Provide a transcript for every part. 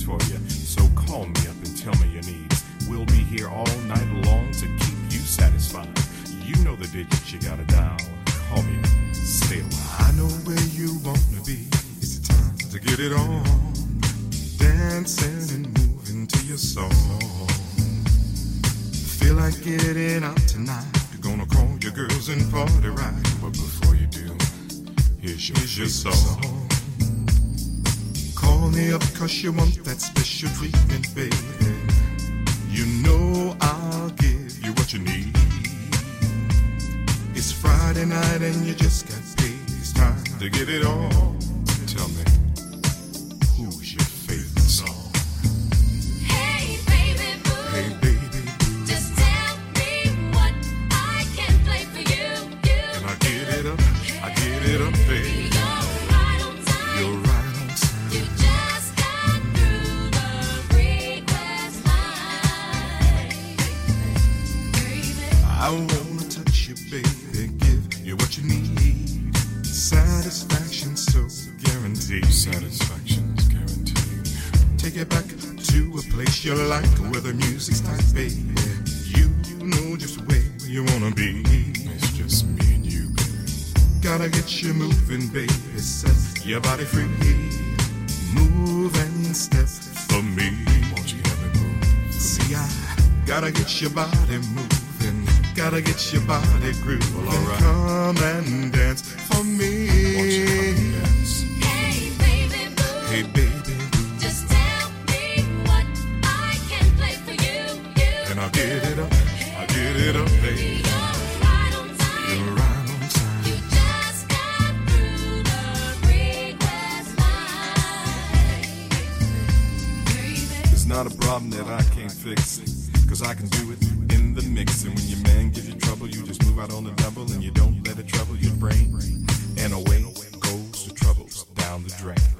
for you. So call me up and tell me your needs. We'll be here all night long to keep you satisfied. You know the digits you gotta dial. Call me up. Stay a. I know where you wanna be. It's the time to get it on. Dancing and moving to your song. Feel like getting out tonight. You're gonna call your girls and party right. But before you do, here's your, here's your song me up cause you want that special treatment, baby. You know I'll give you what you need. It's Friday night and you just got space time to get it all. body moving. Gotta get your body grooving. All right. Come and dance for me. Hey, baby boo. Just tell me what I can play for you. you and I'll get it up. Hey, I'll get it up, baby. You're right on time. You're right on time. It's Not a problem that I can't fix, cause I can do it mix. And when your man gives you trouble, you just move out on the double and you don't let it trouble your brain. And away goes the troubles down the drain.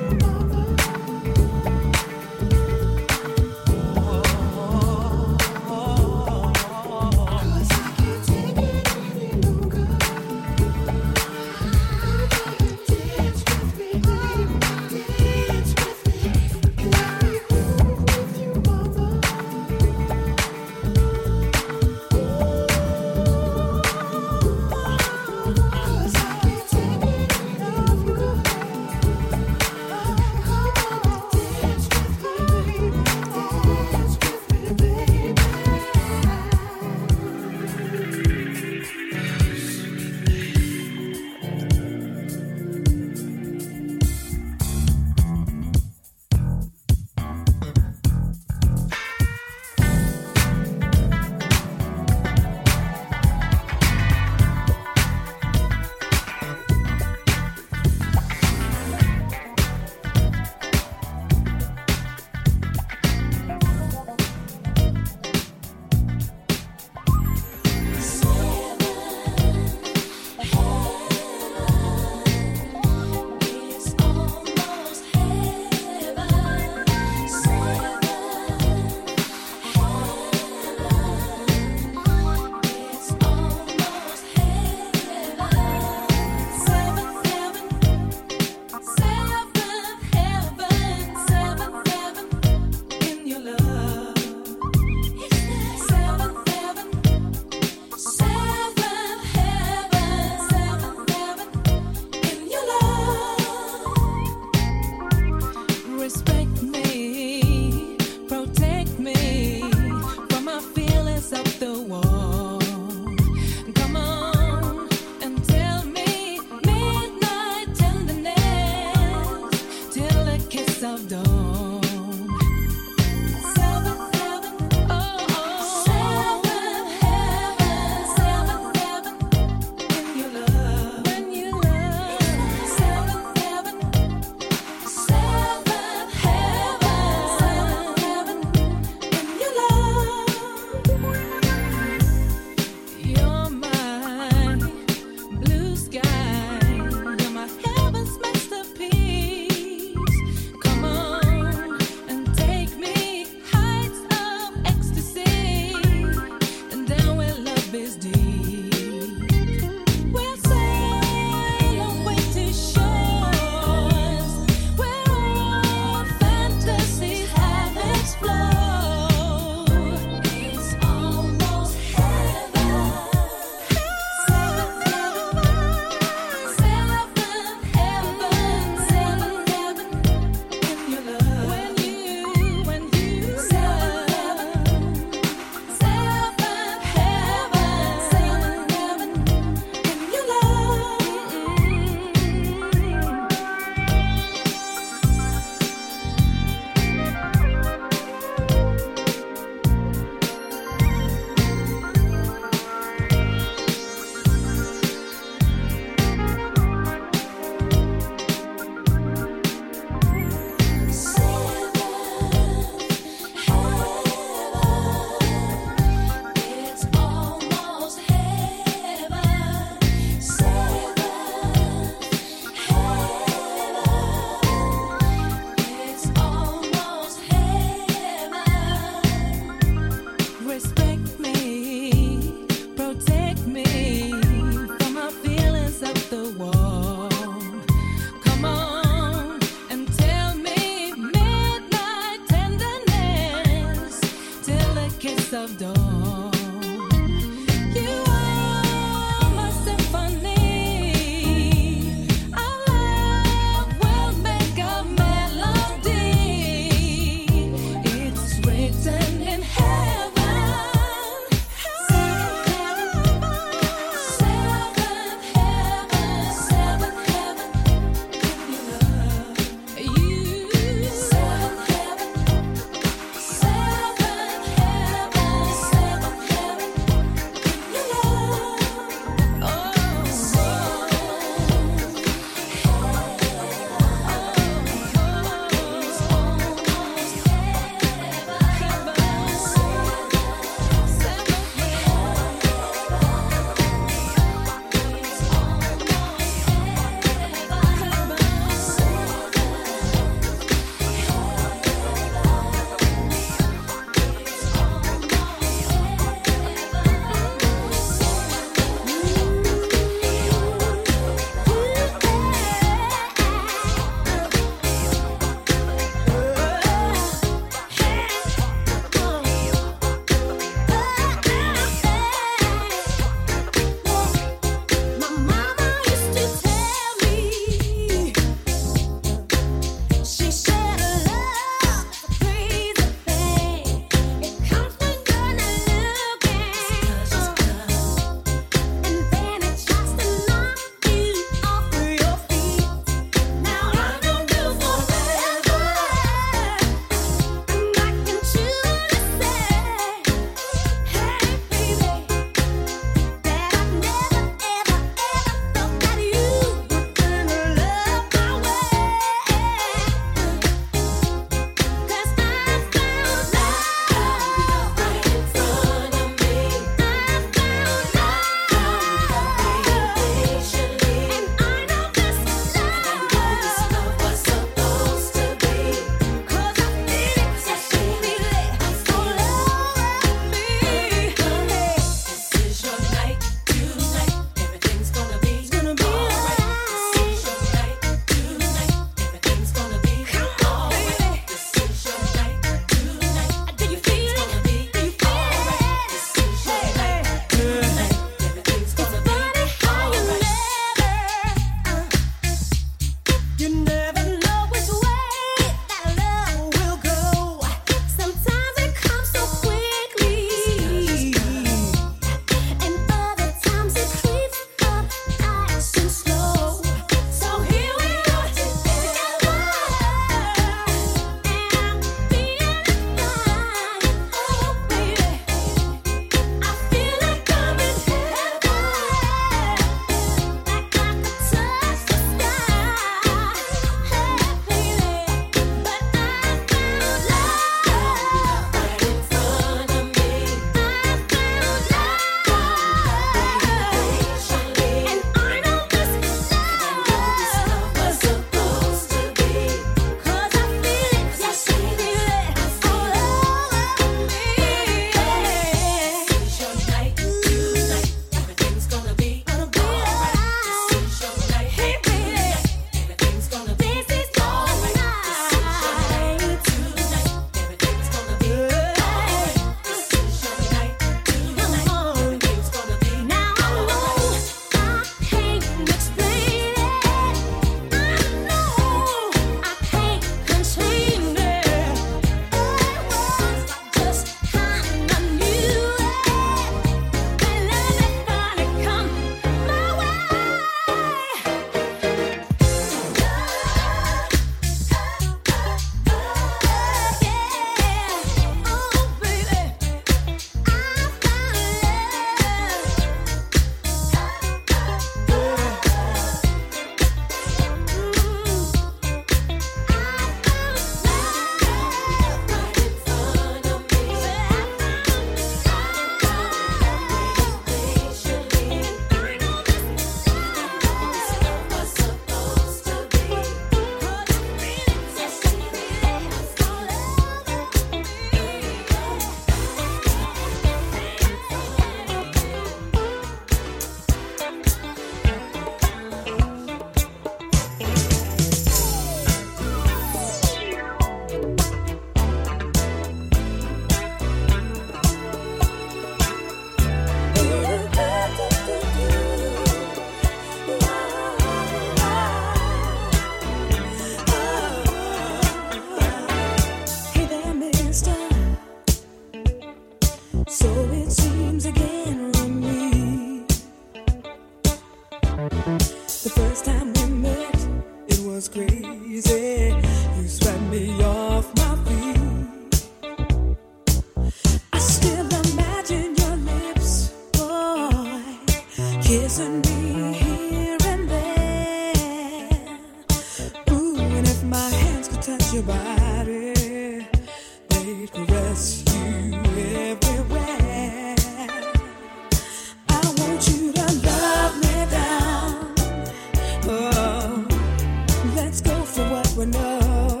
For what we know.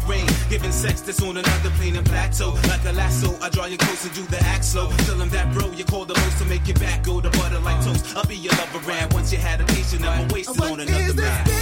submarine. Giving sex that's on another plane and plateau. Like a lasso, I draw you close and do the axe slow. Tell him that, bro, you call the most to make your back go to butter like toast. I'll be your lover, and once you had a patient, I'm wasted what on another man.